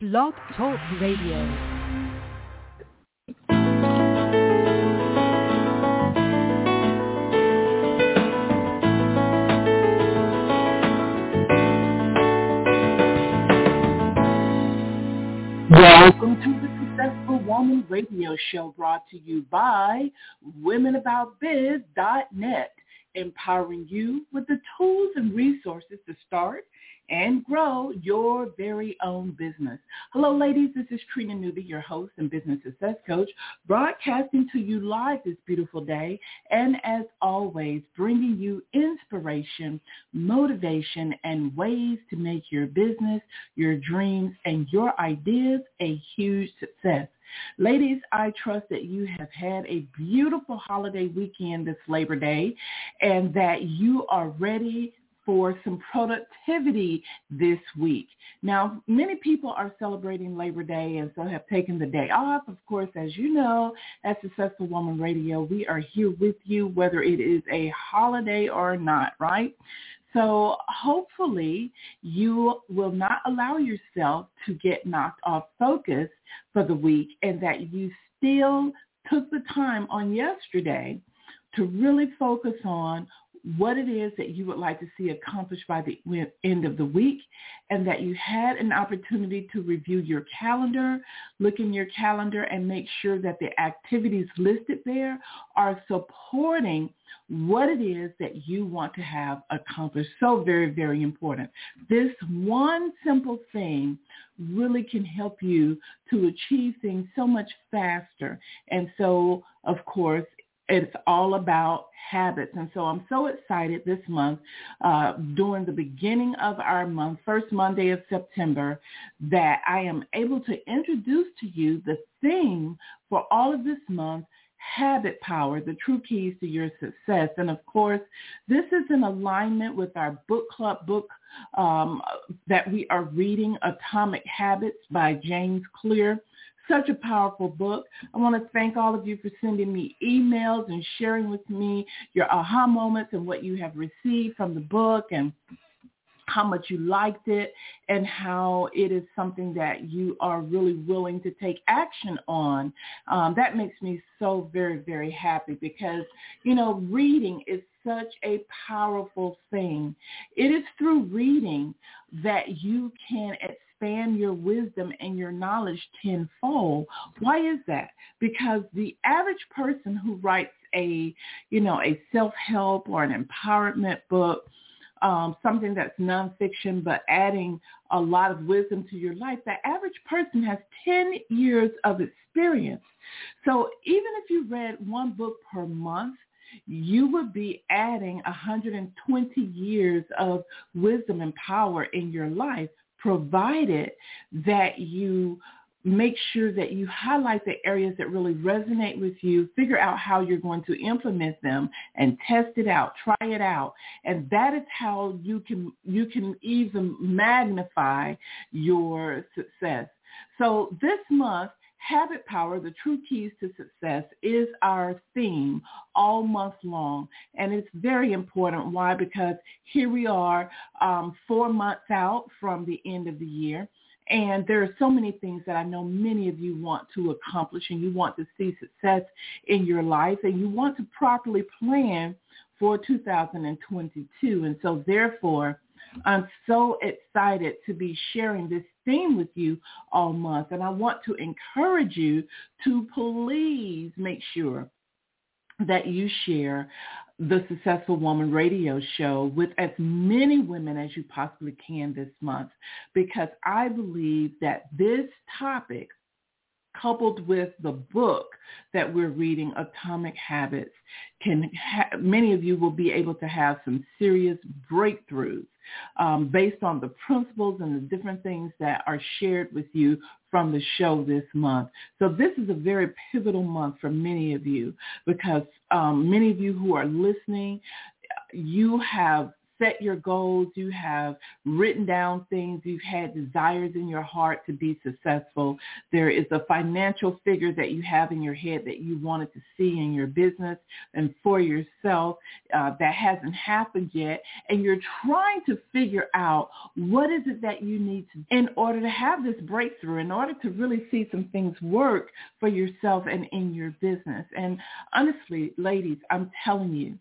Blog Talk Radio. Welcome to the Successful Woman Radio Show brought to you by WomenAboutBiz.net, empowering you with the tools and resources to start and grow your very own business. Hello, ladies. This is Trina Newby, your host and business success coach, broadcasting to you live this beautiful day. And as always, bringing you inspiration, motivation, and ways to make your business, your dreams, and your ideas a huge success. Ladies, I trust that you have had a beautiful holiday weekend this Labor Day and that you are ready for some productivity this week. Now, many people are celebrating Labor Day and so have taken the day off. Of course, as you know, at Successful Woman Radio, we are here with you whether it is a holiday or not, right? So hopefully you will not allow yourself to get knocked off focus for the week and that you still took the time on yesterday to really focus on what it is that you would like to see accomplished by the end of the week and that you had an opportunity to review your calendar, look in your calendar and make sure that the activities listed there are supporting what it is that you want to have accomplished. So very, very important. This one simple thing really can help you to achieve things so much faster. And so, of course, it's all about habits. And so I'm so excited this month, uh, during the beginning of our month, first Monday of September, that I am able to introduce to you the theme for all of this month, habit power, the true keys to your success. And of course, this is in alignment with our book club book um, that we are reading, Atomic Habits by James Clear such a powerful book. I want to thank all of you for sending me emails and sharing with me your aha moments and what you have received from the book and how much you liked it and how it is something that you are really willing to take action on. Um, that makes me so very, very happy because, you know, reading is such a powerful thing. It is through reading that you can expand your wisdom and your knowledge tenfold. Why is that? Because the average person who writes a, you know, a self-help or an empowerment book, um, something that's nonfiction but adding a lot of wisdom to your life, the average person has 10 years of experience. So even if you read one book per month, you would be adding 120 years of wisdom and power in your life provided that you make sure that you highlight the areas that really resonate with you, figure out how you're going to implement them and test it out, try it out. And that is how you can you can even magnify your success. So this month Habit Power, the true keys to success is our theme all month long. And it's very important. Why? Because here we are um, four months out from the end of the year. And there are so many things that I know many of you want to accomplish and you want to see success in your life and you want to properly plan for 2022. And so therefore, I'm so excited to be sharing this with you all month. And I want to encourage you to please make sure that you share the Successful Woman radio show with as many women as you possibly can this month because I believe that this topic coupled with the book that we're reading, Atomic Habits, can ha- many of you will be able to have some serious breakthroughs um, based on the principles and the different things that are shared with you from the show this month. So this is a very pivotal month for many of you because um, many of you who are listening, you have set your goals, you have written down things, you've had desires in your heart to be successful. There is a financial figure that you have in your head that you wanted to see in your business and for yourself uh, that hasn't happened yet. And you're trying to figure out what is it that you need to in order to have this breakthrough, in order to really see some things work for yourself and in your business. And honestly, ladies, I'm telling you,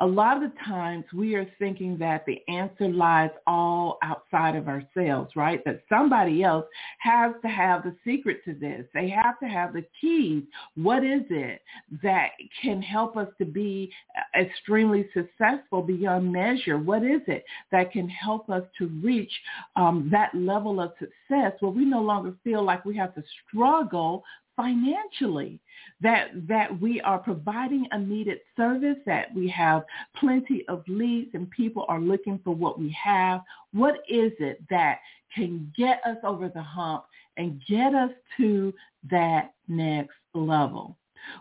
a lot of the times we are thinking that the answer lies all outside of ourselves, right? That somebody else has to have the secret to this. They have to have the keys. What is it that can help us to be extremely successful beyond measure? What is it that can help us to reach um, that level of success where we no longer feel like we have to struggle financially that that we are providing a needed service that we have plenty of leads and people are looking for what we have. What is it that can get us over the hump and get us to that next level?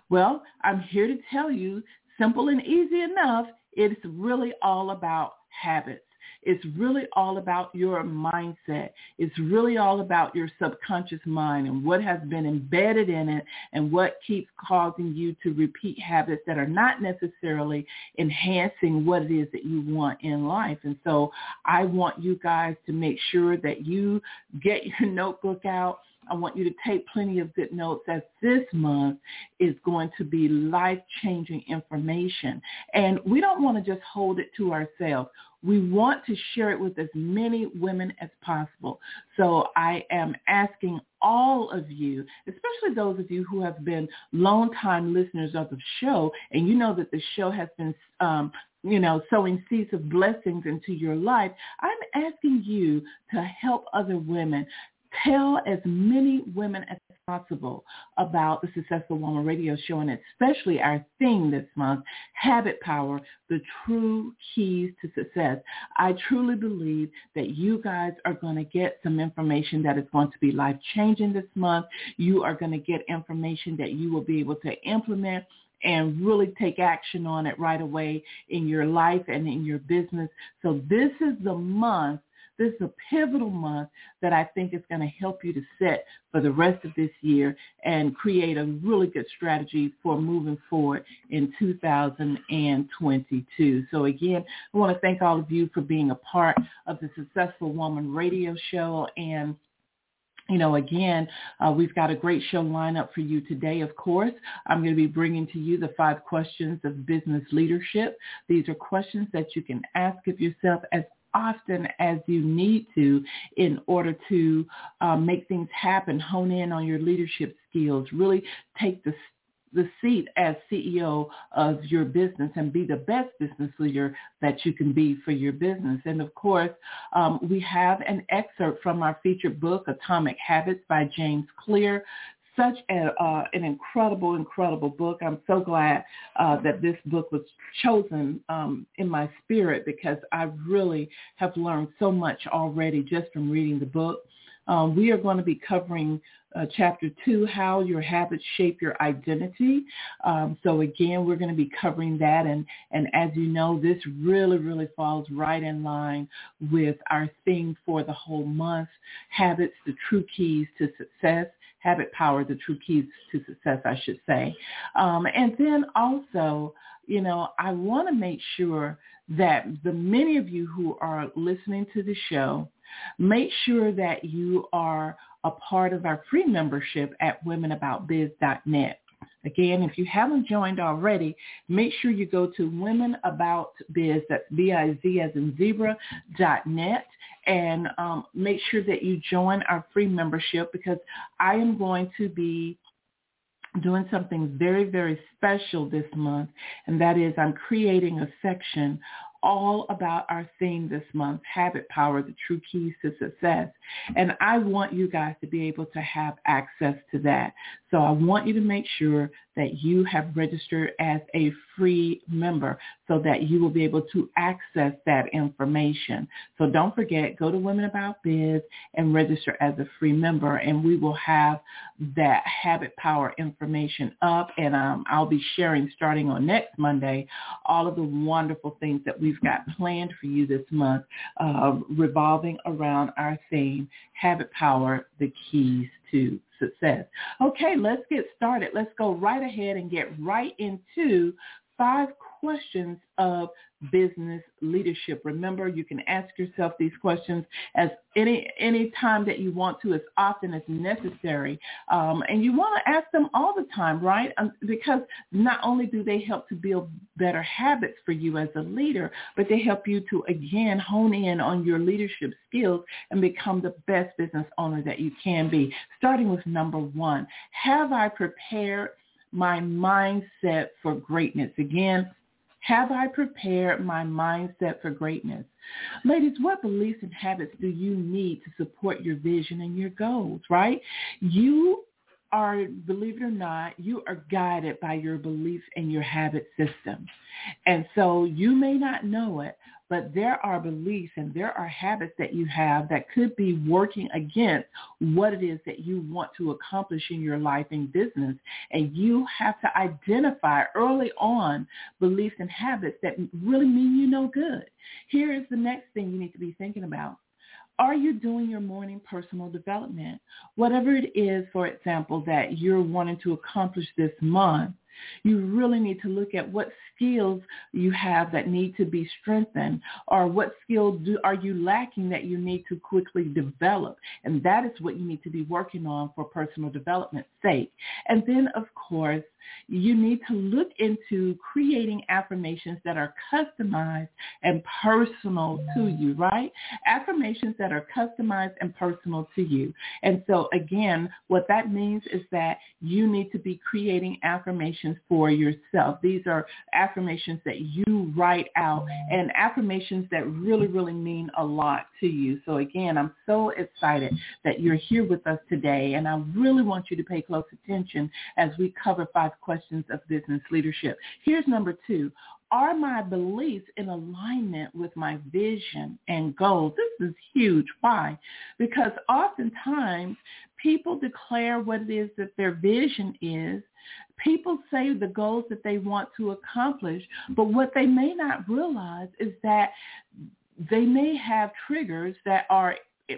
Well i'm here to tell you simple and easy enough it's really all about habits it's really all about your mindset. It's really all about your subconscious mind and what has been embedded in it and what keeps causing you to repeat habits that are not necessarily enhancing what it is that you want in life. And so I want you guys to make sure that you get your notebook out I want you to take plenty of good notes as this month is going to be life-changing information. And we don't want to just hold it to ourselves. We want to share it with as many women as possible. So I am asking all of you, especially those of you who have been long-time listeners of the show, and you know that the show has been um, you know, sowing seeds of blessings into your life, I'm asking you to help other women tell as many women as possible about the Successful Woman Radio Show and especially our theme this month, Habit Power, the true keys to success. I truly believe that you guys are going to get some information that is going to be life-changing this month. You are going to get information that you will be able to implement and really take action on it right away in your life and in your business. So this is the month this is a pivotal month that I think is going to help you to set for the rest of this year and create a really good strategy for moving forward in 2022. So again, I want to thank all of you for being a part of the Successful Woman radio show and you know, again, uh, we've got a great show lineup for you today, of course. I'm going to be bringing to you the five questions of business leadership. These are questions that you can ask of yourself as often as you need to in order to um, make things happen, hone in on your leadership skills, really take the the seat as CEO of your business and be the best business leader that you can be for your business. And of course, um, we have an excerpt from our featured book, Atomic Habits by James Clear such a, uh, an incredible, incredible book. I'm so glad uh, that this book was chosen um, in my spirit because I really have learned so much already just from reading the book. Um, we are going to be covering uh, chapter two, how your habits shape your identity. Um, so again, we're going to be covering that. And, and as you know, this really, really falls right in line with our theme for the whole month, habits, the true keys to success habit power, the true keys to success, I should say. Um, and then also, you know, I want to make sure that the many of you who are listening to the show, make sure that you are a part of our free membership at womenaboutbiz.net. Again, if you haven't joined already, make sure you go to womenaboutbiz, that's B-I-Z as in zebra, dot net, and um, make sure that you join our free membership because I am going to be doing something very, very special this month, and that is I'm creating a section all about our theme this month, Habit Power, the True Keys to Success. And I want you guys to be able to have access to that. So I want you to make sure that you have registered as a free member so that you will be able to access that information. So don't forget, go to Women About Biz and register as a free member and we will have that habit power information up and um, I'll be sharing starting on next Monday all of the wonderful things that we've got planned for you this month, uh, revolving around our theme, Habit Power, the Keys to Success. Okay, let's get started. Let's go right ahead and get right into five questions of business leadership. Remember, you can ask yourself these questions as any any time that you want to, as often as necessary, um, and you want to ask them all the time, right? Um, because not only do they help to build better habits for you as a leader, but they help you to again hone in on your leadership skills and become the best business owner that you can be. Starting with number one, have I prepared my mindset for greatness? Again, have I prepared my mindset for greatness? Ladies, what beliefs and habits do you need to support your vision and your goals, right? You are, believe it or not, you are guided by your beliefs and your habit system. And so you may not know it, but there are beliefs and there are habits that you have that could be working against what it is that you want to accomplish in your life and business. And you have to identify early on beliefs and habits that really mean you no good. Here is the next thing you need to be thinking about. Are you doing your morning personal development? Whatever it is, for example, that you're wanting to accomplish this month, you really need to look at what skills you have that need to be strengthened or what skills do, are you lacking that you need to quickly develop. And that is what you need to be working on for personal development's sake. And then, of course, you need to look into creating affirmations that are customized and personal to you, right? Affirmations that are customized and personal to you. And so again, what that means is that you need to be creating affirmations for yourself. These are affirmations that you write out and affirmations that really, really mean a lot to you. So again, I'm so excited that you're here with us today and I really want you to pay close attention as we cover five questions of business leadership. Here's number two. Are my beliefs in alignment with my vision and goals? This is huge. Why? Because oftentimes people declare what it is that their vision is. People say the goals that they want to accomplish, but what they may not realize is that they may have triggers that are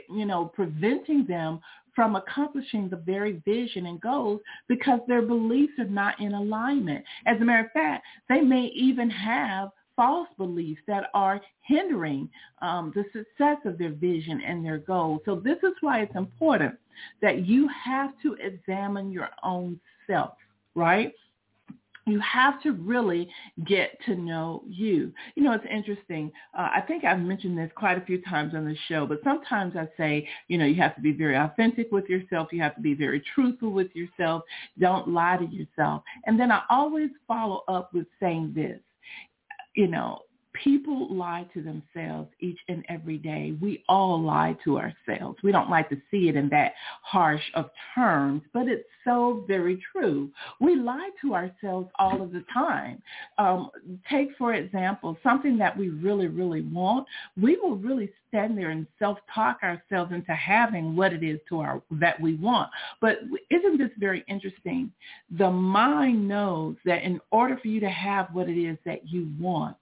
you know, preventing them from accomplishing the very vision and goals because their beliefs are not in alignment. As a matter of fact, they may even have false beliefs that are hindering um, the success of their vision and their goals. So this is why it's important that you have to examine your own self, right? You have to really get to know you. You know, it's interesting. Uh, I think I've mentioned this quite a few times on the show, but sometimes I say, you know, you have to be very authentic with yourself. You have to be very truthful with yourself. Don't lie to yourself. And then I always follow up with saying this, you know, people lie to themselves each and every day. We all lie to ourselves. We don't like to see it in that harsh of terms, but it's so very true. We lie to ourselves all of the time. Um, take, for example, something that we really, really want. We will really stand there and self-talk ourselves into having what it is to our that we want. But isn't this very interesting? The mind knows that in order for you to have what it is that you want,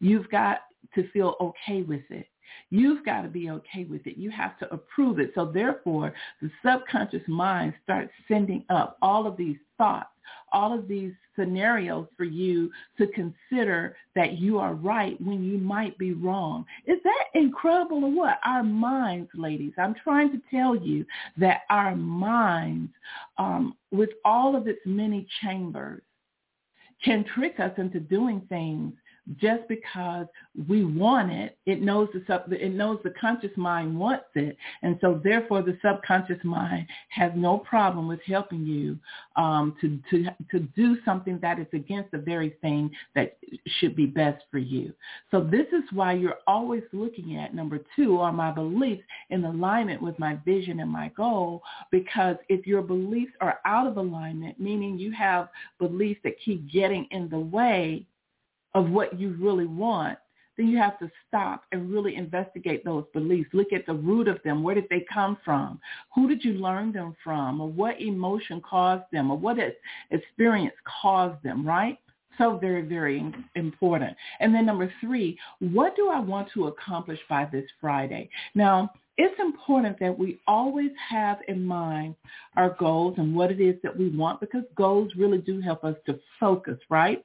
You've got to feel okay with it. You've got to be okay with it. You have to approve it. So therefore, the subconscious mind starts sending up all of these thoughts, all of these scenarios for you to consider that you are right when you might be wrong. Is that incredible or what? Our minds, ladies, I'm trying to tell you that our minds, um, with all of its many chambers, can trick us into doing things just because we want it, it knows the sub, it knows the conscious mind wants it, and so therefore the subconscious mind has no problem with helping you um, to to to do something that is against the very thing that should be best for you. So this is why you're always looking at number two are my beliefs in alignment with my vision and my goal. Because if your beliefs are out of alignment, meaning you have beliefs that keep getting in the way of what you really want, then you have to stop and really investigate those beliefs. Look at the root of them. Where did they come from? Who did you learn them from? Or what emotion caused them? Or what experience caused them, right? So very, very important. And then number three, what do I want to accomplish by this Friday? Now, it's important that we always have in mind our goals and what it is that we want because goals really do help us to focus, right?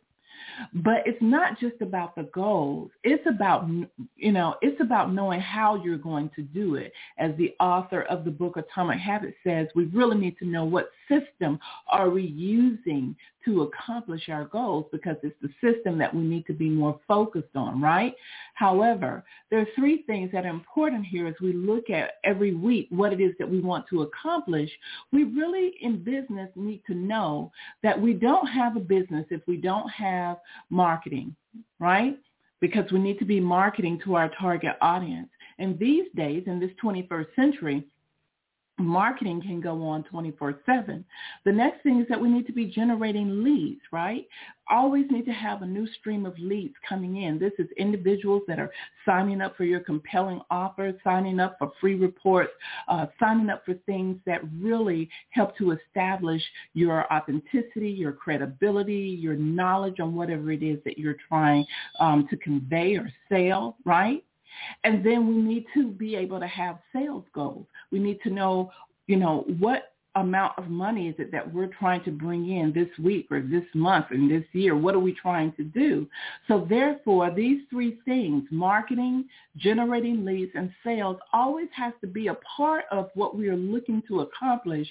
But it's not just about the goals. It's about, you know, it's about knowing how you're going to do it. As the author of the book Atomic Habits says, we really need to know what system are we using to accomplish our goals because it's the system that we need to be more focused on, right? However, there are three things that are important here as we look at every week what it is that we want to accomplish. We really in business need to know that we don't have a business if we don't have marketing, right? Because we need to be marketing to our target audience. And these days, in this 21st century, marketing can go on 24-7. The next thing is that we need to be generating leads, right? Always need to have a new stream of leads coming in. This is individuals that are signing up for your compelling offers, signing up for free reports, uh, signing up for things that really help to establish your authenticity, your credibility, your knowledge on whatever it is that you're trying um, to convey or sell, right? And then we need to be able to have sales goals. We need to know, you know, what amount of money is it that we're trying to bring in this week or this month and this year? What are we trying to do? So therefore, these three things, marketing, generating leads, and sales always has to be a part of what we are looking to accomplish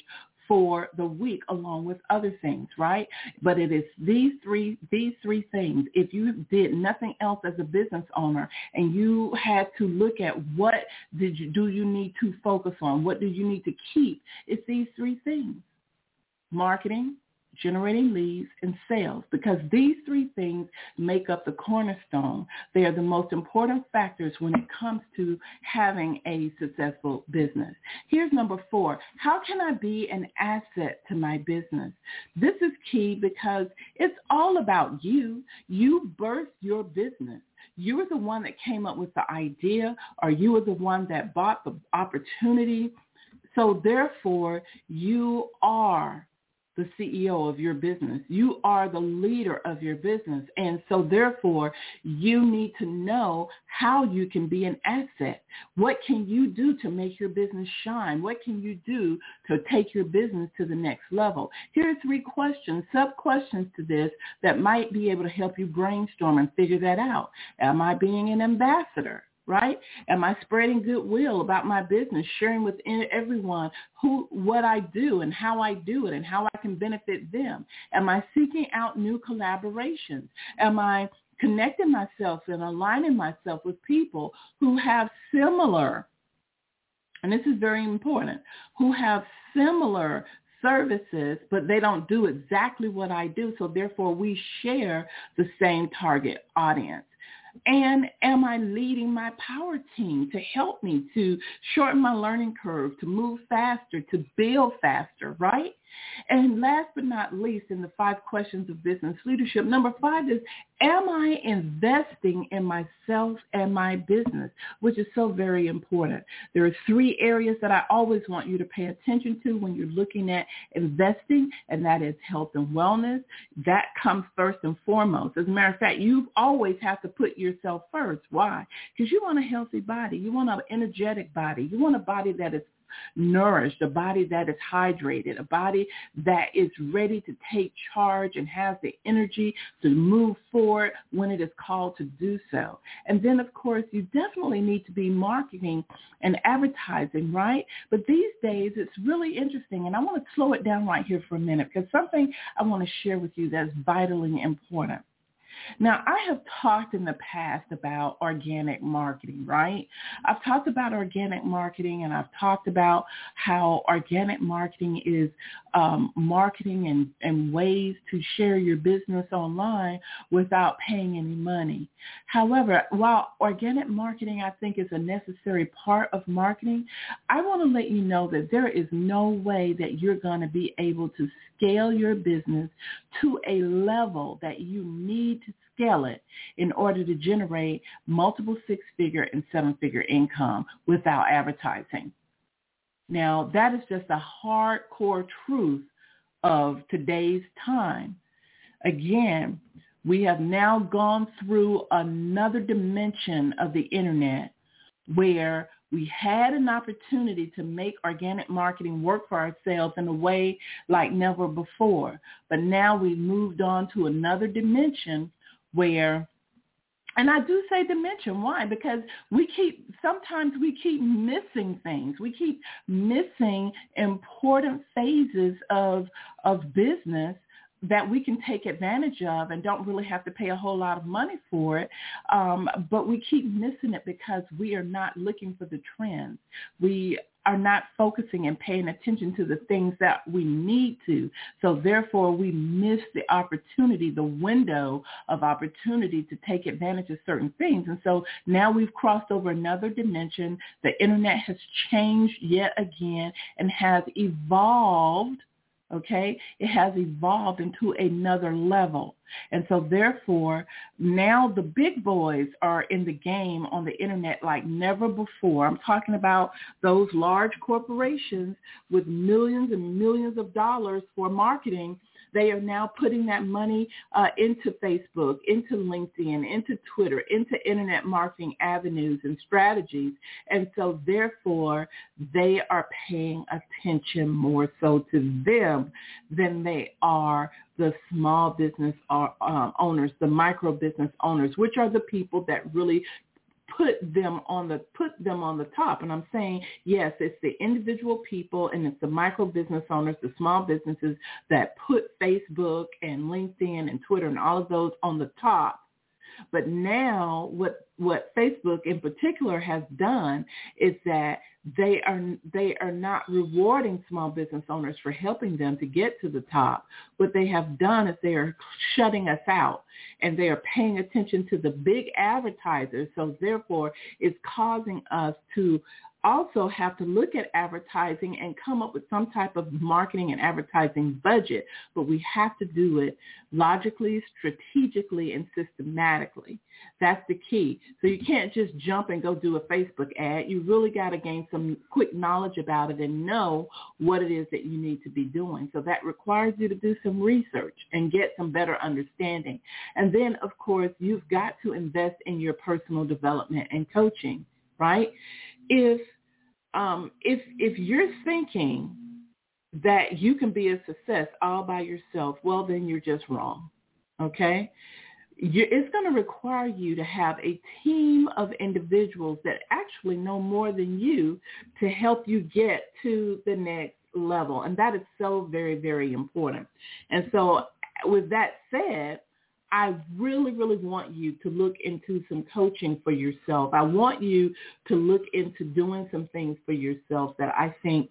for the week along with other things, right? But it is these three these three things. If you did nothing else as a business owner and you had to look at what did you do you need to focus on? What do you need to keep? It's these three things. Marketing, generating leads, and sales because these three things make up the cornerstone. They are the most important factors when it comes to having a successful business. Here's number four. How can I be an asset to my business? This is key because it's all about you. You birthed your business you were the one that came up with the idea or you were the one that bought the opportunity. So therefore, you are the CEO of your business. You are the leader of your business. And so therefore, you need to know how you can be an asset. What can you do to make your business shine? What can you do to take your business to the next level? Here are three questions, sub-questions to this that might be able to help you brainstorm and figure that out. Am I being an ambassador? Right? Am I spreading goodwill about my business, sharing with everyone who what I do and how I do it and how I can benefit them? Am I seeking out new collaborations? Am I connecting myself and aligning myself with people who have similar and this is very important, who have similar services, but they don't do exactly what I do. So therefore we share the same target audience. And am I leading my power team to help me to shorten my learning curve, to move faster, to build faster, right? And last but not least, in the five questions of business leadership, number five is, am I investing in myself and my business, which is so very important. There are three areas that I always want you to pay attention to when you're looking at investing, and that is health and wellness. That comes first and foremost. As a matter of fact, you always have to put yourself first. Why? Because you want a healthy body. You want an energetic body. You want a body that is nourished, a body that is hydrated, a body that is ready to take charge and has the energy to move forward when it is called to do so. And then, of course, you definitely need to be marketing and advertising, right? But these days, it's really interesting, and I want to slow it down right here for a minute because something I want to share with you that's vitally important. Now, I have talked in the past about organic marketing, right? I've talked about organic marketing and I've talked about how organic marketing is um, marketing and, and ways to share your business online without paying any money. However, while organic marketing I think is a necessary part of marketing, I want to let you know that there is no way that you're going to be able to scale your business to a level that you need to scale it in order to generate multiple six-figure and seven-figure income without advertising. Now, that is just a hardcore truth of today's time. Again, We have now gone through another dimension of the internet where we had an opportunity to make organic marketing work for ourselves in a way like never before. But now we've moved on to another dimension where and I do say dimension. Why? Because we keep, sometimes we keep missing things. We keep missing important phases of, of business that we can take advantage of and don't really have to pay a whole lot of money for it. Um, but we keep missing it because we are not looking for the trends. We are not focusing and paying attention to the things that we need to. So therefore we miss the opportunity, the window of opportunity to take advantage of certain things. And so now we've crossed over another dimension. The internet has changed yet again and has evolved okay? It has evolved into another level. And so therefore, now the big boys are in the game on the internet like never before. I'm talking about those large corporations with millions and millions of dollars for marketing they are now putting that money uh, into Facebook, into LinkedIn, into Twitter, into internet marketing avenues and strategies. And so therefore, they are paying attention more so to them than they are the small business uh, owners, the micro business owners, which are the people that really put them on the put them on the top. And I'm saying, yes, it's the individual people and it's the micro business owners, the small businesses that put Facebook and LinkedIn and Twitter and all of those on the top but now what what Facebook in particular has done is that they are they are not rewarding small business owners for helping them to get to the top. What they have done is they are shutting us out and they are paying attention to the big advertisers. So therefore it's causing us to also have to look at advertising and come up with some type of marketing and advertising budget, but we have to do it logically, strategically, and systematically. That's the key. So you can't just jump and go do a Facebook ad. You really got to gain some quick knowledge about it and know what it is that you need to be doing. So that requires you to do some research and get some better understanding. And then, of course, you've got to invest in your personal development and coaching, right? If um, if if you're thinking that you can be a success all by yourself, well, then you're just wrong. Okay? You're, it's going to require you to have a team of individuals that actually know more than you to help you get to the next level. And that is so very, very important. And so with that said, I really, really want you to look into some coaching for yourself. I want you to look into doing some things for yourself that I think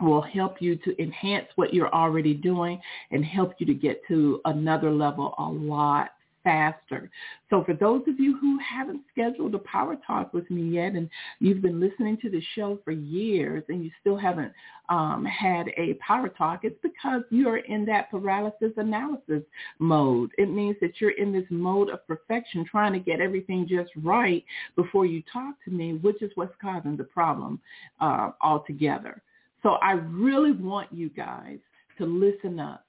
will help you to enhance what you're already doing and help you to get to another level a lot faster. So for those of you who haven't scheduled a power talk with me yet and you've been listening to the show for years and you still haven't um, had a power talk, it's because you're in that paralysis analysis mode. It means that you're in this mode of perfection trying to get everything just right before you talk to me, which is what's causing the problem uh, altogether. So I really want you guys to listen up.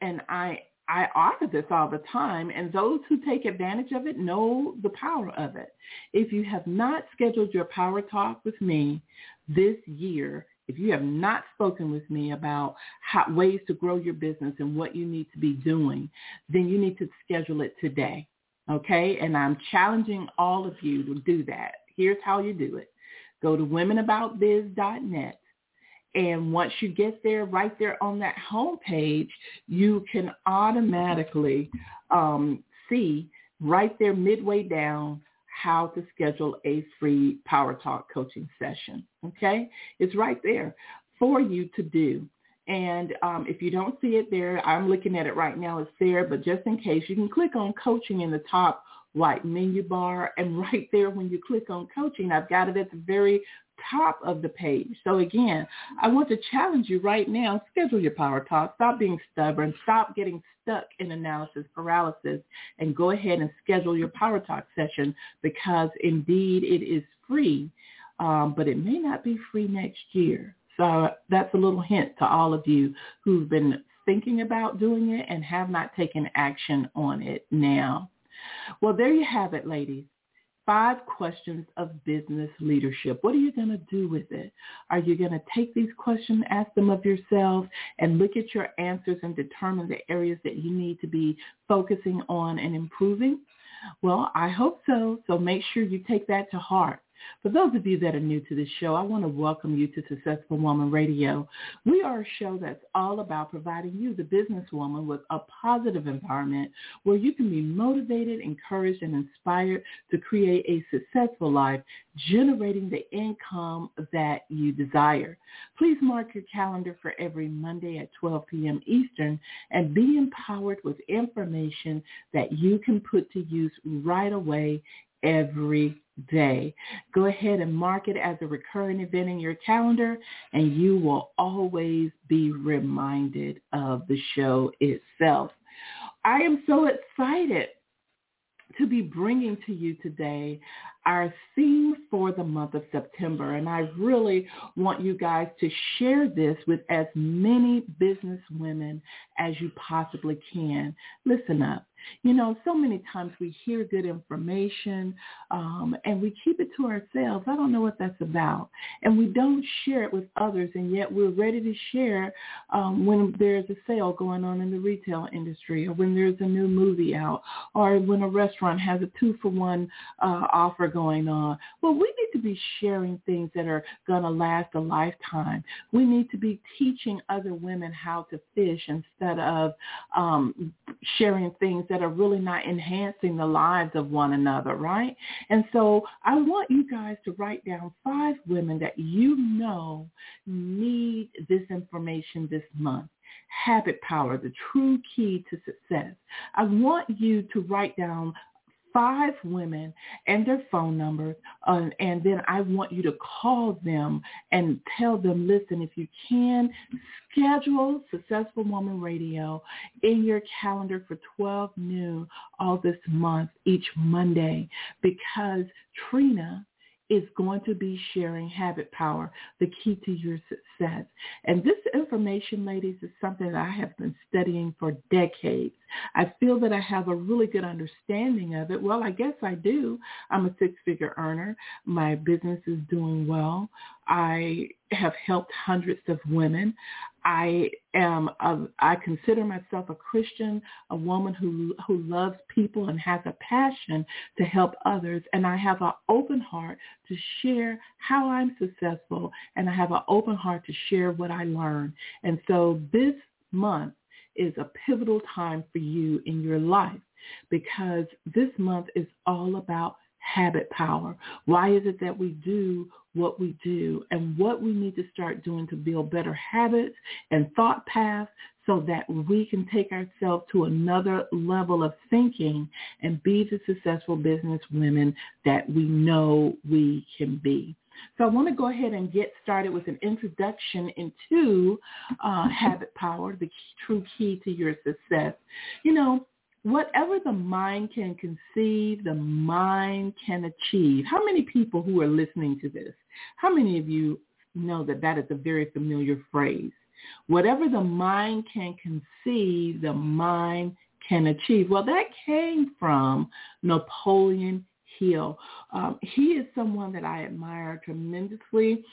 And I I offer this all the time, and those who take advantage of it know the power of it. If you have not scheduled your power talk with me this year, if you have not spoken with me about how, ways to grow your business and what you need to be doing, then you need to schedule it today. Okay? And I'm challenging all of you to do that. Here's how you do it. Go to womenaboutbiz.net and once you get there, right there on that home page, you can automatically um, see right there midway down how to schedule a free Power Talk coaching session. Okay? It's right there for you to do. And um, if you don't see it there, I'm looking at it right now. It's there, but just in case, you can click on coaching in the top right menu bar. And right there, when you click on coaching, I've got it at the very top of the page. So again, I want to challenge you right now, schedule your power talk. Stop being stubborn. Stop getting stuck in analysis paralysis and go ahead and schedule your power talk session because indeed it is free, um, but it may not be free next year. So that's a little hint to all of you who've been thinking about doing it and have not taken action on it now. Well, there you have it, ladies. Five questions of business leadership. What are you going to do with it? Are you going to take these questions, ask them of yourself, and look at your answers and determine the areas that you need to be focusing on and improving? Well, I hope so. So make sure you take that to heart. For those of you that are new to this show, I want to welcome you to Successful Woman Radio. We are a show that's all about providing you, the businesswoman, with a positive environment where you can be motivated, encouraged, and inspired to create a successful life, generating the income that you desire. Please mark your calendar for every Monday at 12 p.m. Eastern and be empowered with information that you can put to use right away every day. Go ahead and mark it as a recurring event in your calendar and you will always be reminded of the show itself. I am so excited to be bringing to you today our theme for the month of September. And I really want you guys to share this with as many business women as you possibly can. Listen up. You know, so many times we hear good information um, and we keep it to ourselves. I don't know what that's about. And we don't share it with others, and yet we're ready to share um, when there's a sale going on in the retail industry or when there's a new movie out or when a restaurant has a two-for-one uh, offer going on. Well, we need to be sharing things that are going to last a lifetime. We need to be teaching other women how to fish instead of um, sharing things that are really not enhancing the lives of one another, right? And so I want you guys to write down five women that you know need this information this month habit power, the true key to success. I want you to write down five women and their phone numbers, uh, and then I want you to call them and tell them, listen, if you can, schedule Successful Woman Radio in your calendar for 12 noon all this month, each Monday, because Trina is going to be sharing habit power, the key to your success. And this information, ladies, is something that I have been studying for decades. I feel that I have a really good understanding of it. Well, I guess I do. I'm a six-figure earner. My business is doing well. I have helped hundreds of women. I am a, I consider myself a Christian, a woman who who loves people and has a passion to help others and I have an open heart to share how I'm successful and I have an open heart to share what I learn. And so this month is a pivotal time for you in your life because this month is all about habit power. Why is it that we do what we do and what we need to start doing to build better habits and thought paths so that we can take ourselves to another level of thinking and be the successful business women that we know we can be. So I want to go ahead and get started with an introduction into uh, habit power, the key, true key to your success. You know, whatever the mind can conceive, the mind can achieve. How many people who are listening to this, how many of you know that that is a very familiar phrase? Whatever the mind can conceive, the mind can achieve. Well, that came from Napoleon Hill. Um, he is someone that I admire tremendously.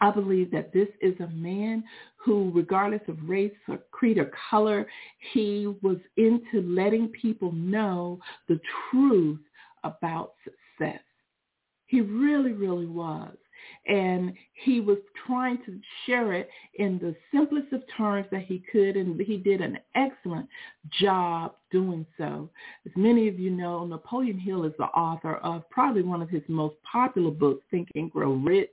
I believe that this is a man who, regardless of race or creed or color, he was into letting people know the truth about success. He really, really was and he was trying to share it in the simplest of terms that he could, and he did an excellent job doing so. As many of you know, Napoleon Hill is the author of probably one of his most popular books, Think and Grow Rich.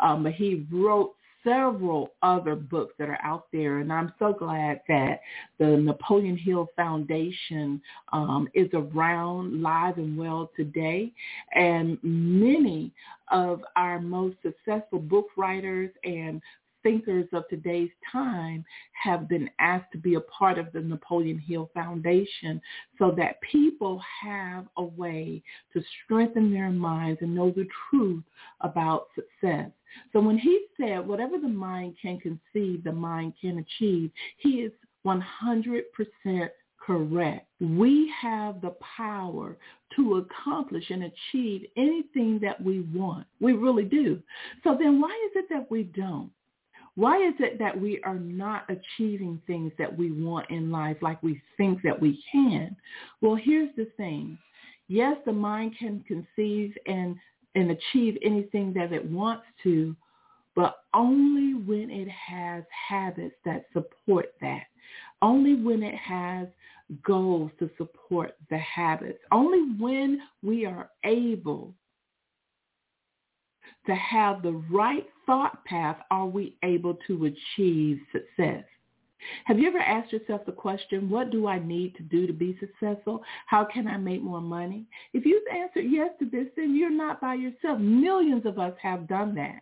Um, but he wrote several other books that are out there, and I'm so glad that the Napoleon Hill Foundation um, is around live and well today. And many of our most successful book writers and thinkers of today's time have been asked to be a part of the Napoleon Hill Foundation so that people have a way to strengthen their minds and know the truth about success. So when he said, whatever the mind can conceive, the mind can achieve, he is 100% correct. We have the power to accomplish and achieve anything that we want. We really do. So then why is it that we don't? Why is it that we are not achieving things that we want in life like we think that we can? Well, here's the thing. Yes, the mind can conceive and, and achieve anything that it wants to, but only when it has habits that support that. Only when it has goals to support the habits. Only when we are able to have the right thought path are we able to achieve success. Have you ever asked yourself the question, what do I need to do to be successful? How can I make more money? If you've answered yes to this, then you're not by yourself. Millions of us have done that.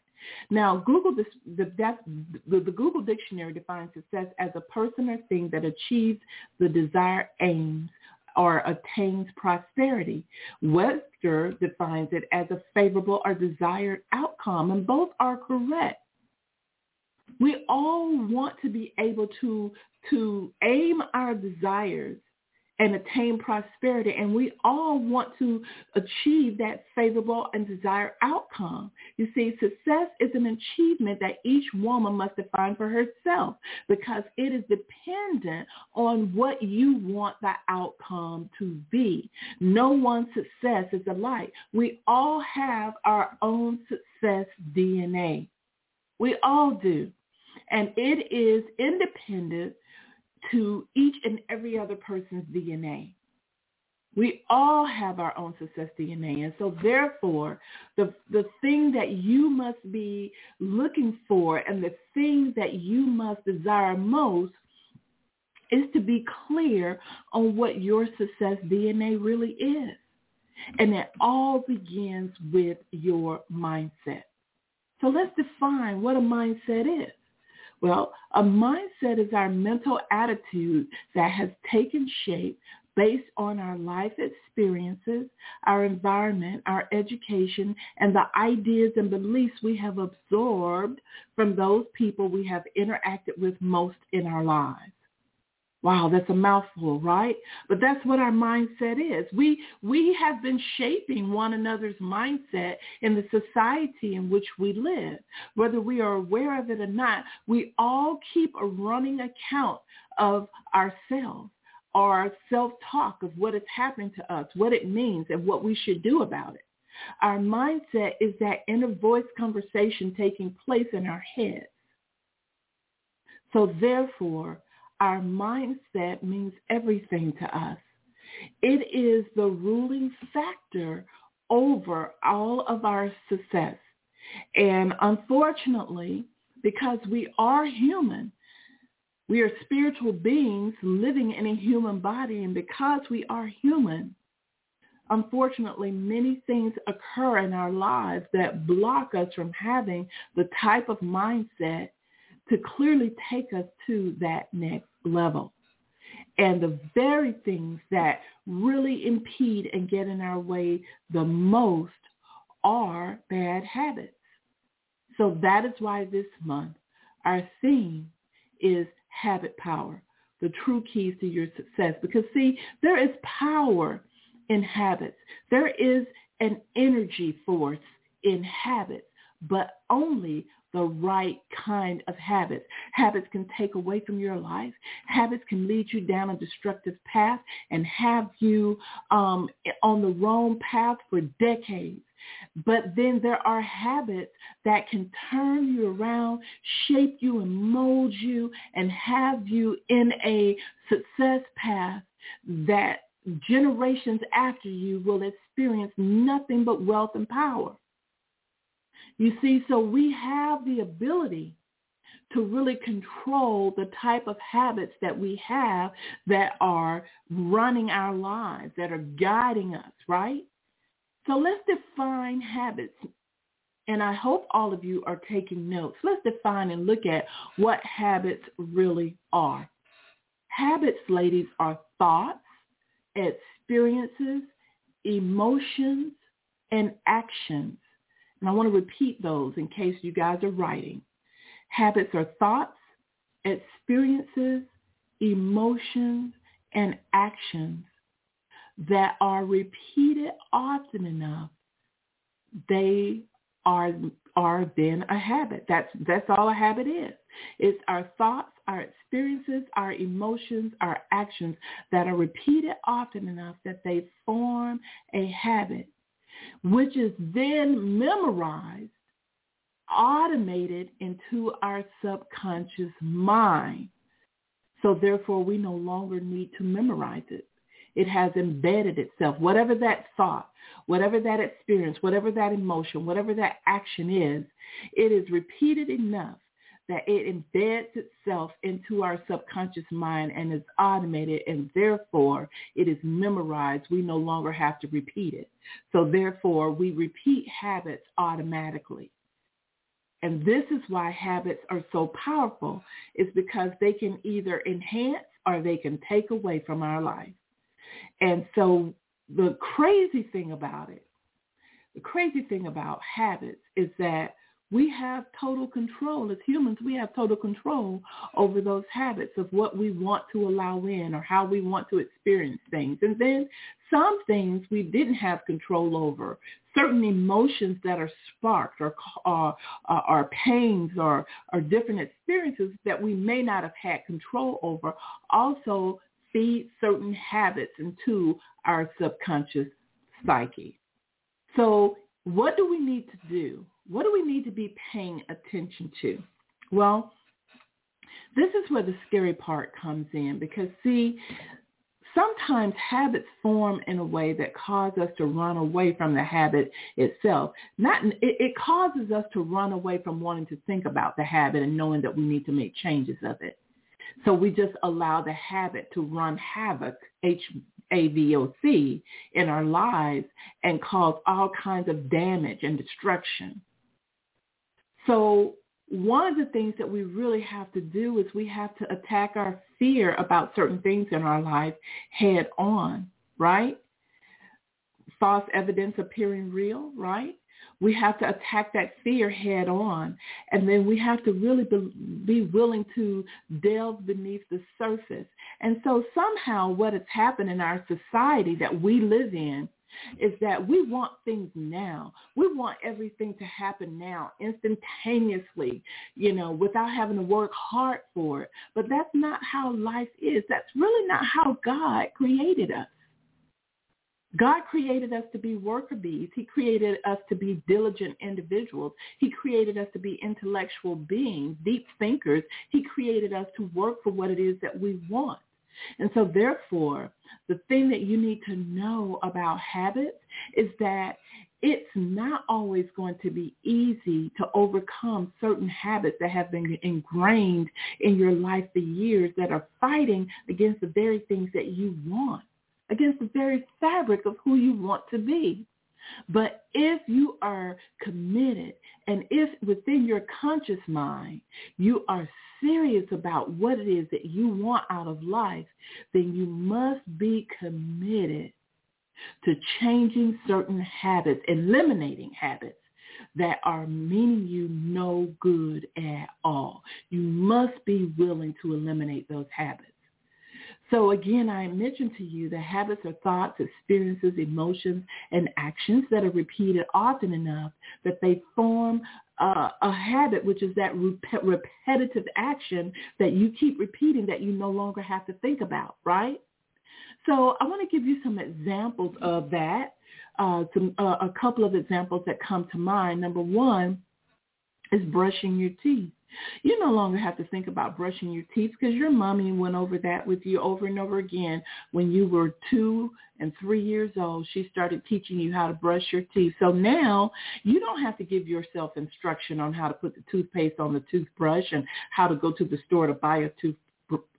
Now, Google the, the, the Google Dictionary defines success as a person or thing that achieves the desired aims or attains prosperity. Webster defines it as a favorable or desired outcome, and both are correct. We all want to be able to, to aim our desires and attain prosperity. And we all want to achieve that favorable and desired outcome. You see, success is an achievement that each woman must define for herself because it is dependent on what you want the outcome to be. No one's success is alike. We all have our own success DNA. We all do. And it is independent to each and every other person's DNA. We all have our own success DNA. And so therefore, the, the thing that you must be looking for and the thing that you must desire most is to be clear on what your success DNA really is. And it all begins with your mindset. So let's define what a mindset is. Well, a mindset is our mental attitude that has taken shape based on our life experiences, our environment, our education, and the ideas and beliefs we have absorbed from those people we have interacted with most in our lives. Wow, that's a mouthful, right? But that's what our mindset is. We we have been shaping one another's mindset in the society in which we live. Whether we are aware of it or not, we all keep a running account of ourselves our self-talk of what is happening to us, what it means, and what we should do about it. Our mindset is that inner voice conversation taking place in our heads. So therefore, our mindset means everything to us. It is the ruling factor over all of our success. And unfortunately, because we are human, we are spiritual beings living in a human body. And because we are human, unfortunately, many things occur in our lives that block us from having the type of mindset to clearly take us to that next level. And the very things that really impede and get in our way the most are bad habits. So that is why this month our theme is habit power, the true keys to your success. Because see, there is power in habits. There is an energy force in habits, but only the right kind of habits. Habits can take away from your life. Habits can lead you down a destructive path and have you um, on the wrong path for decades. But then there are habits that can turn you around, shape you and mold you and have you in a success path that generations after you will experience nothing but wealth and power. You see, so we have the ability to really control the type of habits that we have that are running our lives, that are guiding us, right? So let's define habits and I hope all of you are taking notes. Let's define and look at what habits really are. Habits, ladies, are thoughts, experiences, emotions, and actions. And I want to repeat those in case you guys are writing. Habits are thoughts, experiences, emotions, and actions that are repeated often enough, they are are then a habit. That's that's all a habit is. It's our thoughts, our experiences, our emotions, our actions that are repeated often enough that they form a habit, which is then memorized, automated into our subconscious mind. So therefore, we no longer need to memorize it. It has embedded itself. Whatever that thought, whatever that experience, whatever that emotion, whatever that action is, it is repeated enough that it embeds itself into our subconscious mind and is automated and therefore it is memorized. We no longer have to repeat it. So therefore we repeat habits automatically. And this is why habits are so powerful is because they can either enhance or they can take away from our life. And so the crazy thing about it, the crazy thing about habits is that we have total control. As humans, we have total control over those habits of what we want to allow in or how we want to experience things. And then some things we didn't have control over. Certain emotions that are sparked or uh, are pains or, or different experiences that we may not have had control over also feed certain habits into our subconscious psyche. So what do we need to do? What do we need to be paying attention to? Well, this is where the scary part comes in because see, sometimes habits form in a way that cause us to run away from the habit itself. Not it, it causes us to run away from wanting to think about the habit and knowing that we need to make changes of it. So we just allow the habit to run havoc, H-A-V-O-C, in our lives and cause all kinds of damage and destruction. So one of the things that we really have to do is we have to attack our fear about certain things in our life head on, right? False evidence appearing real, right? We have to attack that fear head on. And then we have to really be, willing to delve beneath the surface. And so somehow what has happened in our society that we live in is that we want things now. We want everything to happen now, instantaneously, you know, without having to work hard for it. But that's not how life is. That's really not how God created us. God created us to be worker bees. He created us to be diligent individuals. He created us to be intellectual beings, deep thinkers. He created us to work for what it is that we want. And so therefore, the thing that you need to know about habits is that it's not always going to be easy to overcome certain habits that have been ingrained in your life for years that are fighting against the very things that you want against the very fabric of who you want to be. But if you are committed and if within your conscious mind you are serious about what it is that you want out of life, then you must be committed to changing certain habits, eliminating habits that are meaning you no good at all. You must be willing to eliminate those habits. So again, I mentioned to you that habits are thoughts, experiences, emotions, and actions that are repeated often enough that they form uh, a habit, which is that rep- repetitive action that you keep repeating that you no longer have to think about, right? So I want to give you some examples of that, uh, some, uh, a couple of examples that come to mind. Number one is brushing your teeth. You no longer have to think about brushing your teeth because your mommy went over that with you over and over again when you were two and three years old. She started teaching you how to brush your teeth. So now you don't have to give yourself instruction on how to put the toothpaste on the toothbrush and how to go to the store to buy a tooth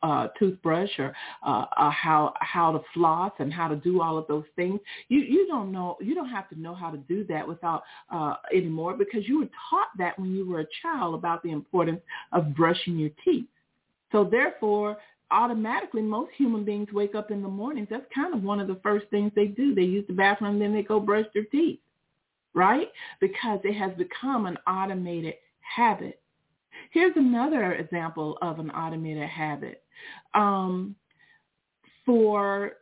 uh, toothbrush or uh, uh, how how to floss and how to do all of those things. You you don't know you don't have to know how to do that without uh, anymore because you were taught that when you were a child about the importance of brushing your teeth. So therefore, automatically most human beings wake up in the mornings. That's kind of one of the first things they do. They use the bathroom, then they go brush their teeth, right? Because it has become an automated habit. Here's another example of an automated habit. Um, for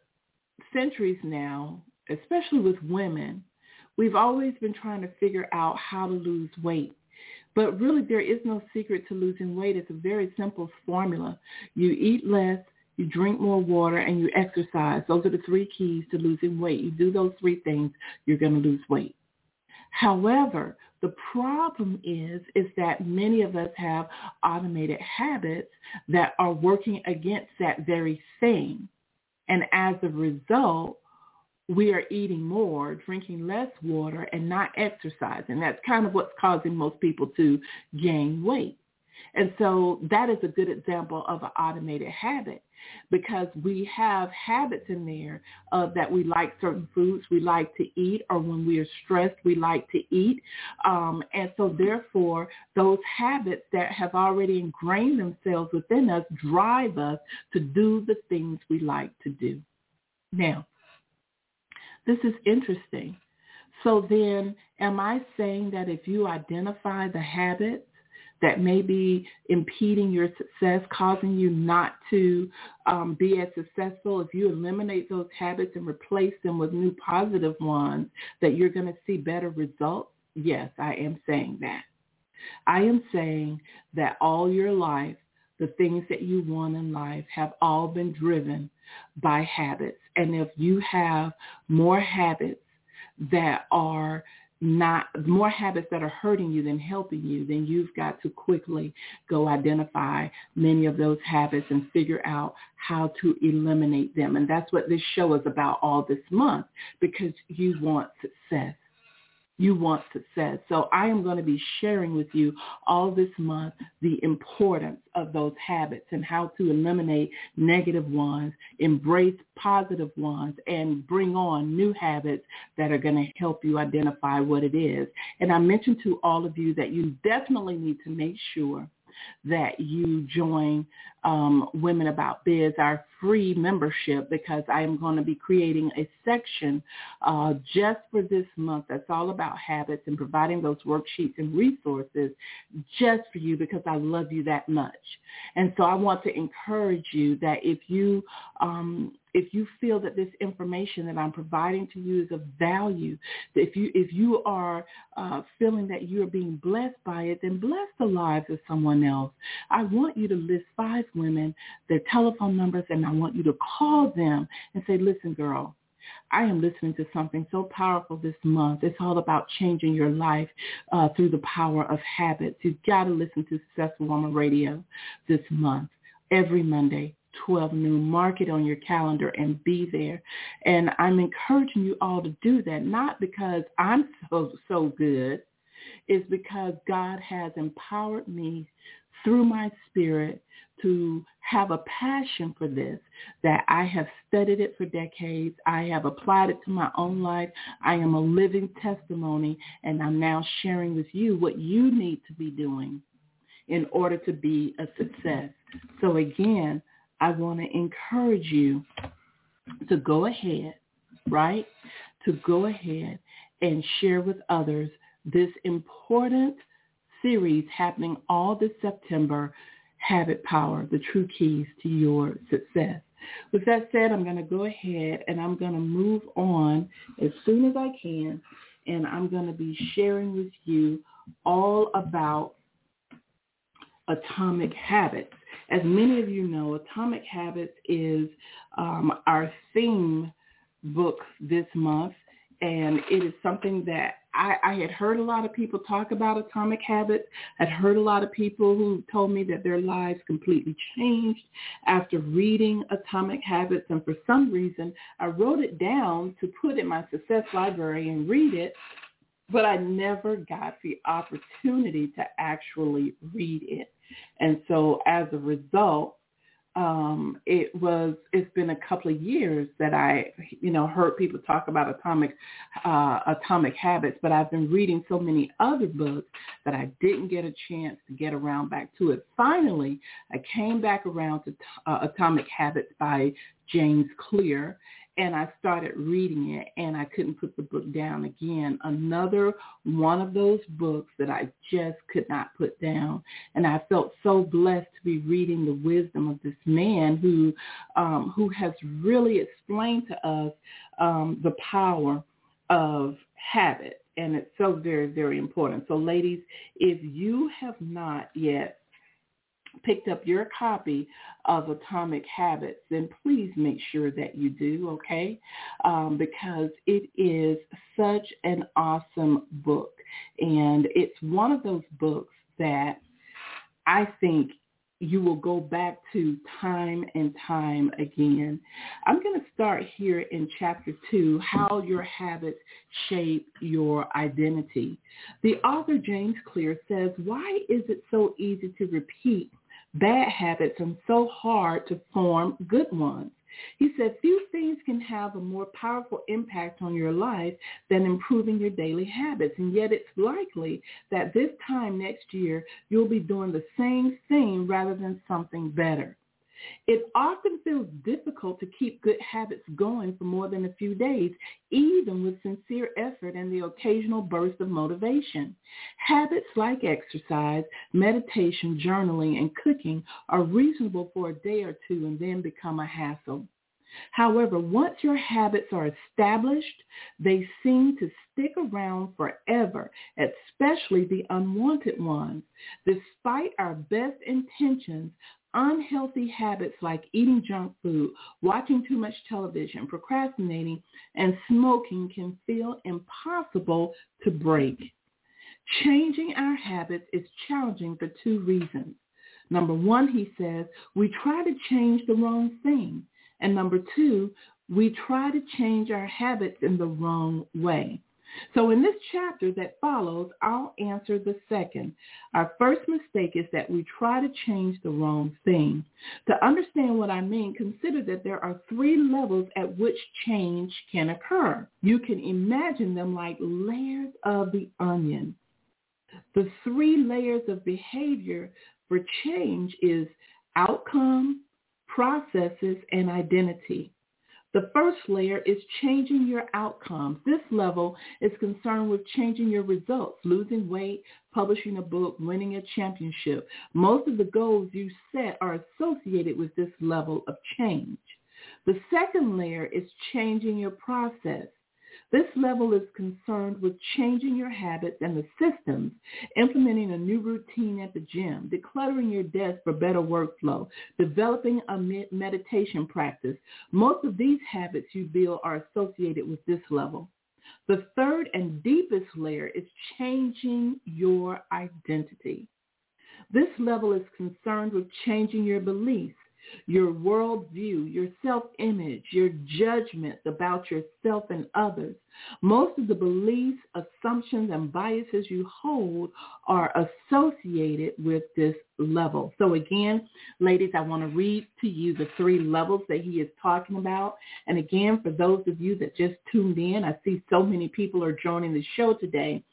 centuries now, especially with women, we've always been trying to figure out how to lose weight. But really, there is no secret to losing weight. It's a very simple formula. You eat less, you drink more water, and you exercise. Those are the three keys to losing weight. You do those three things, you're going to lose weight. However, the problem is, is that many of us have automated habits that are working against that very thing. And as a result, we are eating more, drinking less water, and not exercising. That's kind of what's causing most people to gain weight. And so that is a good example of an automated habit because we have habits in there uh, that we like certain foods we like to eat or when we are stressed we like to eat. Um, and so therefore those habits that have already ingrained themselves within us drive us to do the things we like to do. Now, this is interesting. So then am I saying that if you identify the habits that may be impeding your success, causing you not to um, be as successful, if you eliminate those habits and replace them with new positive ones, that you're going to see better results? Yes, I am saying that. I am saying that all your life, the things that you want in life have all been driven by habits. And if you have more habits that are not more habits that are hurting you than helping you, then you've got to quickly go identify many of those habits and figure out how to eliminate them. And that's what this show is about all this month because you want success you want success. So I am going to be sharing with you all this month the importance of those habits and how to eliminate negative ones, embrace positive ones, and bring on new habits that are going to help you identify what it is. And I mentioned to all of you that you definitely need to make sure that you join um, Women About Biz, our free membership, because I am going to be creating a section uh, just for this month that's all about habits and providing those worksheets and resources just for you because I love you that much. And so I want to encourage you that if you um, if you feel that this information that I'm providing to you is of value, if you if you are uh, feeling that you're being blessed by it, then bless the lives of someone else. I want you to list five women, their telephone numbers, and I want you to call them and say, listen, girl, I am listening to something so powerful this month. It's all about changing your life uh, through the power of habits. You've got to listen to Successful Woman Radio this month, every Monday, 12 noon. Mark it on your calendar and be there. And I'm encouraging you all to do that, not because I'm so, so good. It's because God has empowered me through my spirit to have a passion for this, that I have studied it for decades. I have applied it to my own life. I am a living testimony, and I'm now sharing with you what you need to be doing in order to be a success. So again, I want to encourage you to go ahead, right? To go ahead and share with others this important series happening all this September, Habit Power, the true keys to your success. With that said, I'm going to go ahead and I'm going to move on as soon as I can, and I'm going to be sharing with you all about atomic habits. As many of you know, Atomic Habits is um, our theme book this month, and it is something that I, I had heard a lot of people talk about atomic habits. I'd heard a lot of people who told me that their lives completely changed after reading Atomic Habits. And for some reason, I wrote it down to put in my success library and read it, but I never got the opportunity to actually read it. And so as a result, um, it was it's been a couple of years that I you know heard people talk about atomic uh, atomic habits, but I've been reading so many other books that I didn't get a chance to get around back to it. Finally, I came back around to uh, Atomic Habits by James Clear, and I started reading it and I couldn't put the book down again. Another one of those books that I just could not put down. And I felt so blessed to be reading the wisdom of this man who um, who has really explained to us um, the power of habit. And it's so very, very important. So ladies, if you have not yet picked up your copy of Atomic Habits, then please make sure that you do, okay? Um, because it is such an awesome book. And it's one of those books that I think you will go back to time and time again. I'm going to start here in chapter two, how your habits shape your identity. The author James Clear says, why is it so easy to repeat bad habits and so hard to form good ones. He said, few things can have a more powerful impact on your life than improving your daily habits. And yet it's likely that this time next year, you'll be doing the same thing rather than something better. It often feels difficult to keep good habits going for more than a few days, even with sincere effort and the occasional burst of motivation. Habits like exercise, meditation, journaling, and cooking are reasonable for a day or two and then become a hassle. However, once your habits are established, they seem to stick around forever, especially the unwanted ones. Despite our best intentions, unhealthy habits like eating junk food, watching too much television, procrastinating, and smoking can feel impossible to break. Changing our habits is challenging for two reasons. Number one, he says, we try to change the wrong thing. And number two, we try to change our habits in the wrong way. So in this chapter that follows, I'll answer the second. Our first mistake is that we try to change the wrong thing. To understand what I mean, consider that there are three levels at which change can occur. You can imagine them like layers of the onion. The three layers of behavior for change is outcome, processes, and identity. The first layer is changing your outcomes. This level is concerned with changing your results, losing weight, publishing a book, winning a championship. Most of the goals you set are associated with this level of change. The second layer is changing your process. This level is concerned with changing your habits and the systems, implementing a new routine at the gym, decluttering your desk for better workflow, developing a meditation practice. Most of these habits you build are associated with this level. The third and deepest layer is changing your identity. This level is concerned with changing your beliefs, your worldview, your self-image, your judgments about yourself and others. Most of the beliefs, assumptions, and biases you hold are associated with this level. So again, ladies, I want to read to you the three levels that he is talking about. And again, for those of you that just tuned in, I see so many people are joining the show today.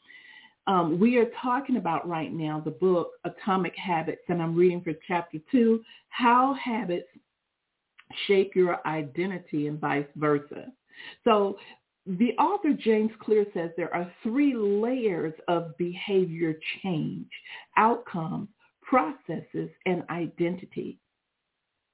Um, we are talking about right now the book Atomic Habits, and I'm reading for chapter two, How Habits Shape Your Identity and Vice Versa. So the author James Clear says there are three layers of behavior change, outcomes, processes, and identity.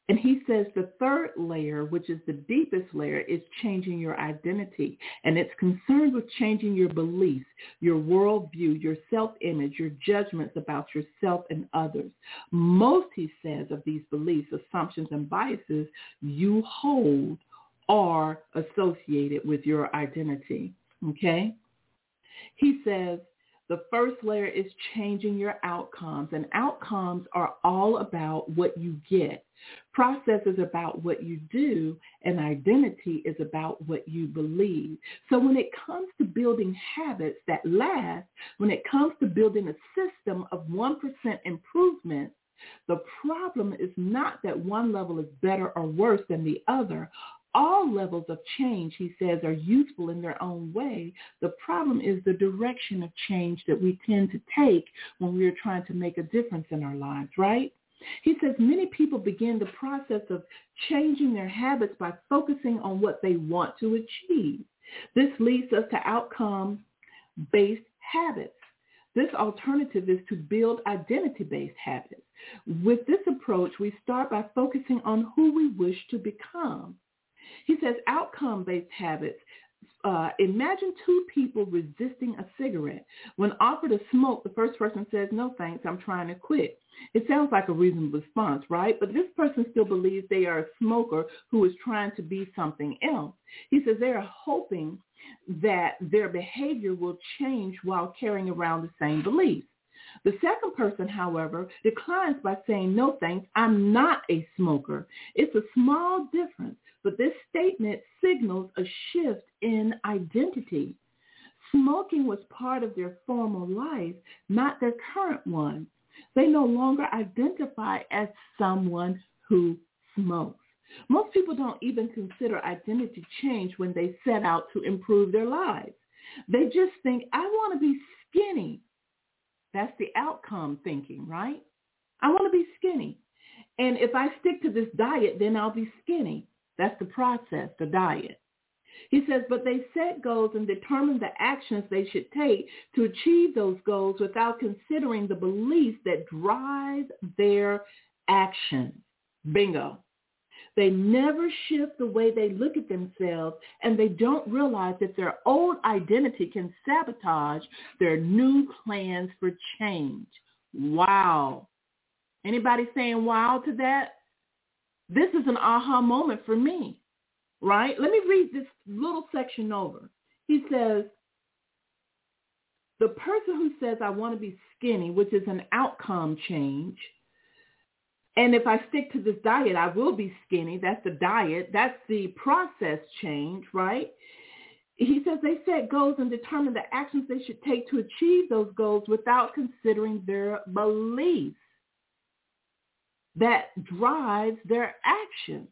And he says the third layer, which is the deepest layer, is changing your identity. And it's concerned with changing your beliefs, your worldview, your self-image, your judgments about yourself and others. Most, he says, of these beliefs, assumptions, and biases you hold are associated with your identity. Okay? He says the first layer is changing your outcomes, and outcomes are all about what you get. Process is about what you do, and identity is about what you believe. So when it comes to building habits that last, when it comes to building a system of 1% improvement, The problem is not that one level is better or worse than the other. All levels of change, he says, are useful in their own way. The problem is the direction of change that we tend to take when we are trying to make a difference in our lives, right? He says many people begin the process of changing their habits by focusing on what they want to achieve. This leads us to outcome-based habits. This alternative is to build identity-based habits. With this approach, we start by focusing on who we wish to become. He says outcome-based habits uh, imagine two people resisting a cigarette. When offered a smoke, the first person says, no thanks, I'm trying to quit. It sounds like a reasonable response, right? But this person still believes they are a smoker who is trying to be something else. He says they are hoping that their behavior will change while carrying around the same beliefs. The second person, however, declines by saying, no thanks, I'm not a smoker. It's a small difference, but this statement signals a shift in identity. Smoking was part of their former life, not their current one. They no longer identify as someone who smokes. Most people don't even consider identity change when they set out to improve their lives. They just think, I want to be skinny. That's the outcome thinking, right? I want to be skinny. And if I stick to this diet, then I'll be skinny. That's the process, the diet. He says, but they set goals and determine the actions they should take to achieve those goals without considering the beliefs that drive their actions. Bingo. They never shift the way they look at themselves and they don't realize that their old identity can sabotage their new plans for change. Wow. Anybody saying wow to that? This is an aha moment for me, right? Let me read this little section over. He says, the person who says, I want to be skinny, which is an outcome change, and if I stick to this diet, I will be skinny. That's the diet. That's the process change, right? He says they set goals and determine the actions they should take to achieve those goals without considering their beliefs that drives their actions.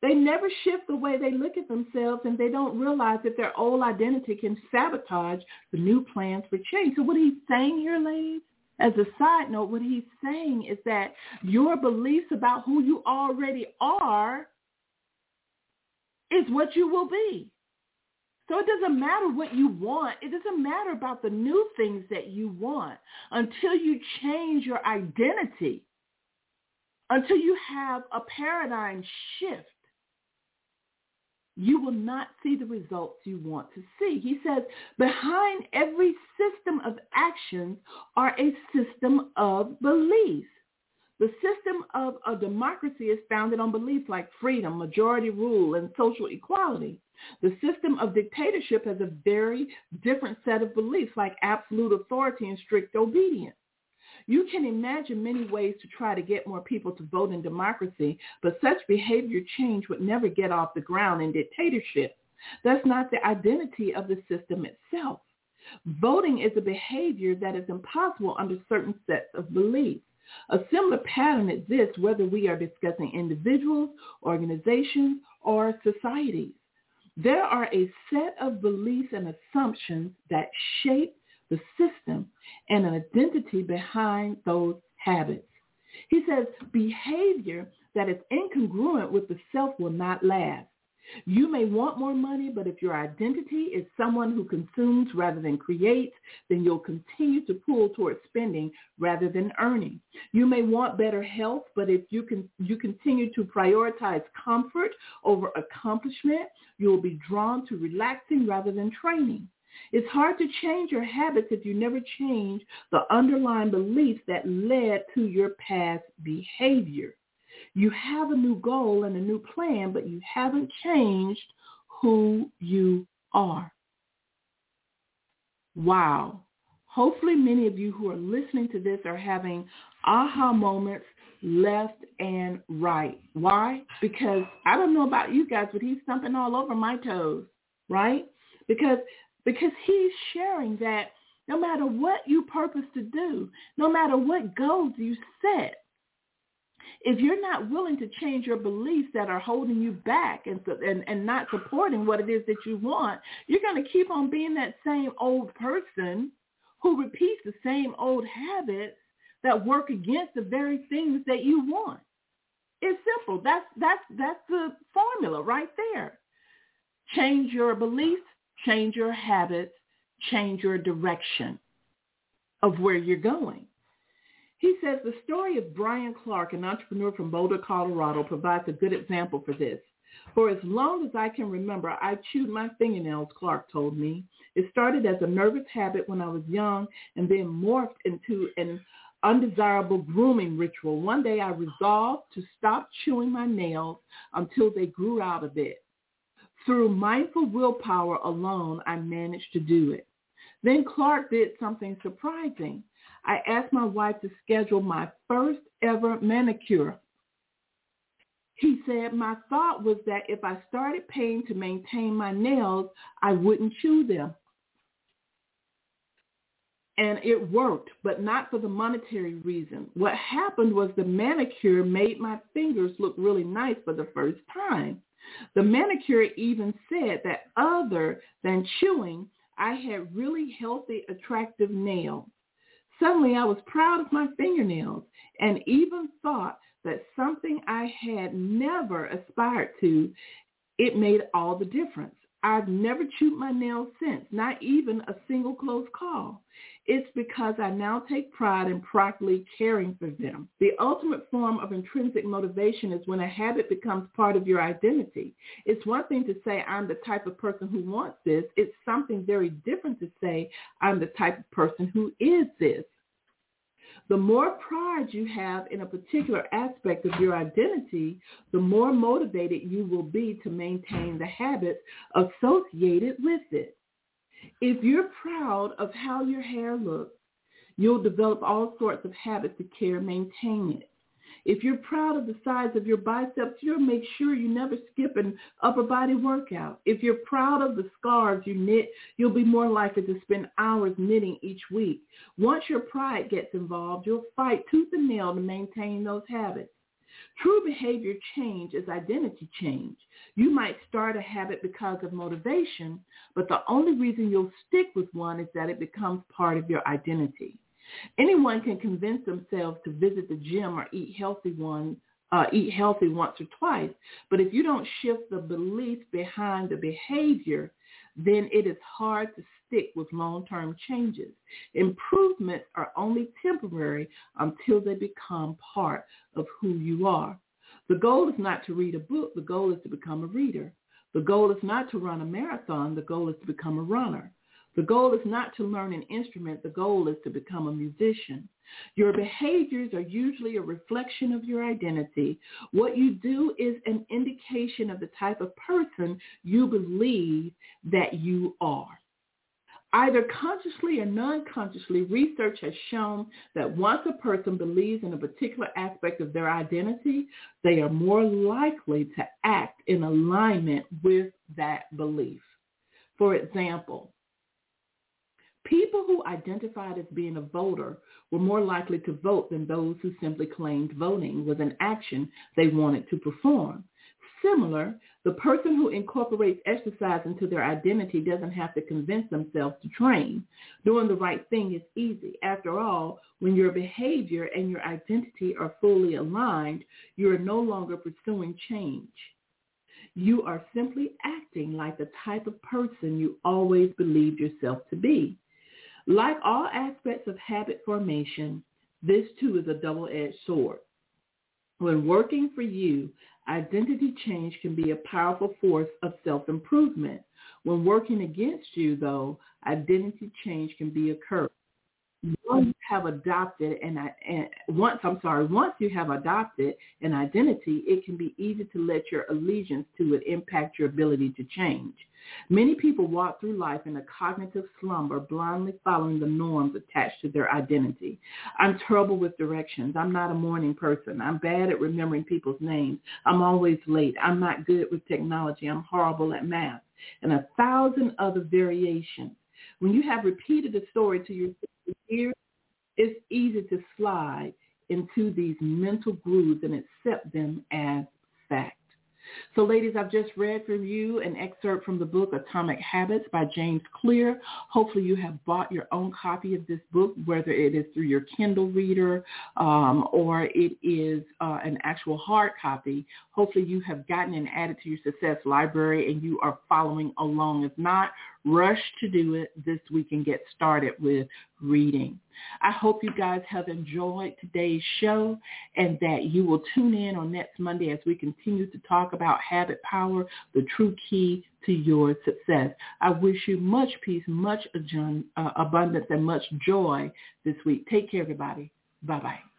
They never shift the way they look at themselves and they don't realize that their old identity can sabotage the new plans for change. So what he's saying here, ladies, as a side note, what he's saying is that your beliefs about who you already are is what you will be. So it doesn't matter what you want. It doesn't matter about the new things that you want until you change your identity, until you have a paradigm shift you will not see the results you want to see. He says, behind every system of actions are a system of beliefs. The system of a democracy is founded on beliefs like freedom, majority rule, and social equality. The system of dictatorship has a very different set of beliefs like absolute authority and strict obedience. You can imagine many ways to try to get more people to vote in democracy, but such behavior change would never get off the ground in dictatorship. That's not the identity of the system itself. Voting is a behavior that is impossible under certain sets of beliefs. A similar pattern exists whether we are discussing individuals, organizations, or societies. There are a set of beliefs and assumptions that shape the system, and an identity behind those habits. He says behavior that is incongruent with the self will not last. You may want more money, but if your identity is someone who consumes rather than creates, then you'll continue to pull towards spending rather than earning. You may want better health, but if you can you continue to prioritize comfort over accomplishment, you'll be drawn to relaxing rather than training. It's hard to change your habits if you never change the underlying beliefs that led to your past behavior. You have a new goal and a new plan, but you haven't changed who you are. Wow. Hopefully many of you who are listening to this are having aha moments left and right. Why? Because I don't know about you guys, but he's stumping all over my toes, right? Because because he's sharing that no matter what you purpose to do, no matter what goals you set, if you're not willing to change your beliefs that are holding you back and, and, and not supporting what it is that you want, you're going to keep on being that same old person who repeats the same old habits that work against the very things that you want. It's simple. That's that's that's the formula right there. Change your beliefs, change your habits, change your direction of where you're going. He says the story of Brian Clark, an entrepreneur from Boulder, Colorado, provides a good example for this. For as long as I can remember, I chewed my fingernails, Clark told me. It started as a nervous habit when I was young and then morphed into an undesirable grooming ritual. One day I resolved to stop chewing my nails until they grew out a bit. Through mindful willpower alone, I managed to do it. Then Clark did something surprising. I asked my wife to schedule my first ever manicure. He said, my thought was that if I started paying to maintain my nails, I wouldn't chew them. And it worked, but not for the monetary reason. What happened was the manicure made my fingers look really nice for the first time. The manicure even said that other than chewing, I had really healthy, attractive nails. Suddenly I was proud of my fingernails and even thought that something I had never aspired to, it made all the difference. I've never chewed my nails since, not even a single close call. It's because I now take pride in properly caring for them. The ultimate form of intrinsic motivation is when a habit becomes part of your identity. It's one thing to say, I'm the type of person who wants this. It's something very different to say, I'm the type of person who is this. The more pride you have in a particular aspect of your identity, the more motivated you will be to maintain the habits associated with it. If you're proud of how your hair looks, you'll develop all sorts of habits to care and maintain it. If you're proud of the size of your biceps, you'll make sure you never skip an upper body workout. If you're proud of the scarves you knit, you'll be more likely to spend hours knitting each week. Once your pride gets involved, you'll fight tooth and nail to maintain those habits. True behavior change is identity change. You might start a habit because of motivation, but the only reason you'll stick with one is that it becomes part of your identity. Anyone can convince themselves to visit the gym or eat healthy one, uh, eat healthy once or twice. But if you don't shift the belief behind the behavior, then it is hard to stick with long-term changes. Improvements are only temporary until they become part of who you are. The goal is not to read a book. The goal is to become a reader. The goal is not to run a marathon. The goal is to become a runner. The goal is not to learn an instrument. The goal is to become a musician. Your behaviors are usually a reflection of your identity. What you do is an indication of the type of person you believe that you are. Either consciously or non-consciously, research has shown that once a person believes in a particular aspect of their identity, they are more likely to act in alignment with that belief. For example, People who identified as being a voter were more likely to vote than those who simply claimed voting was an action they wanted to perform. Similar, the person who incorporates exercise into their identity doesn't have to convince themselves to train. Doing the right thing is easy. After all, when your behavior and your identity are fully aligned, you are no longer pursuing change. You are simply acting like the type of person you always believed yourself to be. Like all aspects of habit formation, this too is a double-edged sword. When working for you, identity change can be a powerful force of self-improvement. When working against you, though, identity change can be a curse once you have adopted and, and once I'm sorry, once you have adopted an identity, it can be easy to let your allegiance to it impact your ability to change. Many people walk through life in a cognitive slumber, blindly following the norms attached to their identity. I'm terrible with directions. I'm not a morning person. I'm bad at remembering people's names. I'm always late. I'm not good with technology. I'm horrible at math. And a thousand other variations. When you have repeated a story to yourself for years, it's easy to slide into these mental grooves and accept them as fact. So ladies, I've just read from you an excerpt from the book Atomic Habits by James Clear. Hopefully you have bought your own copy of this book, whether it is through your Kindle reader um, or it is uh, an actual hard copy. Hopefully you have gotten and added to your success library and you are following along. If not, rush to do it this week and get started with reading. I hope you guys have enjoyed today's show and that you will tune in on next Monday as we continue to talk about habit power, the true key to your success. I wish you much peace, much uh, abundance, and much joy this week. Take care, everybody. Bye-bye.